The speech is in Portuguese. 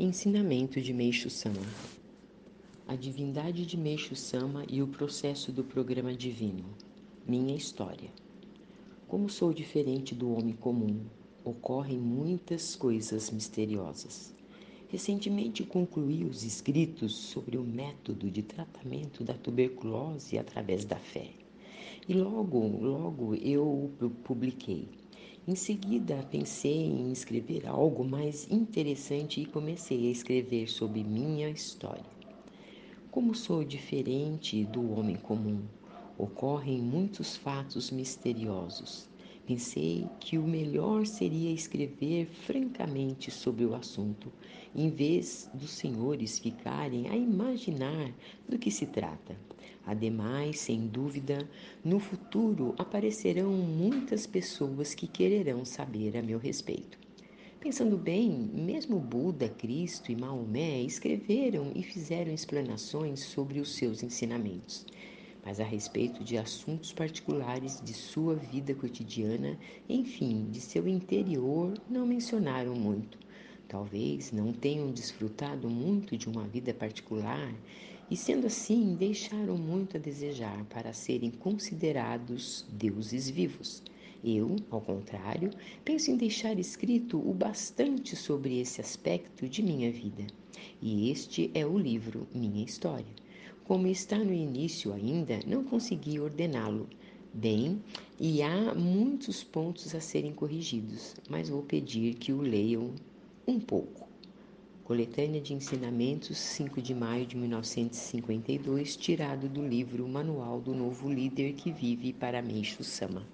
Ensinamento de Meixo Sama A divindade de Meixo Sama e o processo do programa divino. Minha história. Como sou diferente do homem comum, ocorrem muitas coisas misteriosas. Recentemente concluí os escritos sobre o método de tratamento da tuberculose através da fé. E logo, logo eu publiquei em seguida, pensei em escrever algo mais interessante e comecei a escrever sobre minha história. Como sou diferente do homem comum, ocorrem muitos fatos misteriosos. Pensei que o melhor seria escrever francamente sobre o assunto, em vez dos senhores ficarem a imaginar do que se trata. Ademais, sem dúvida, no futuro aparecerão muitas pessoas que quererão saber a meu respeito. Pensando bem, mesmo Buda, Cristo e Maomé escreveram e fizeram explanações sobre os seus ensinamentos, mas a respeito de assuntos particulares de sua vida cotidiana, enfim, de seu interior, não mencionaram muito. Talvez não tenham desfrutado muito de uma vida particular e, sendo assim, deixaram muito a desejar para serem considerados deuses vivos. Eu, ao contrário, penso em deixar escrito o bastante sobre esse aspecto de minha vida. E este é o livro Minha História. Como está no início ainda, não consegui ordená-lo bem e há muitos pontos a serem corrigidos, mas vou pedir que o leiam um pouco. Coletânea de Ensinamentos, 5 de maio de 1952, tirado do livro Manual do Novo Líder que Vive para Meixo Sama.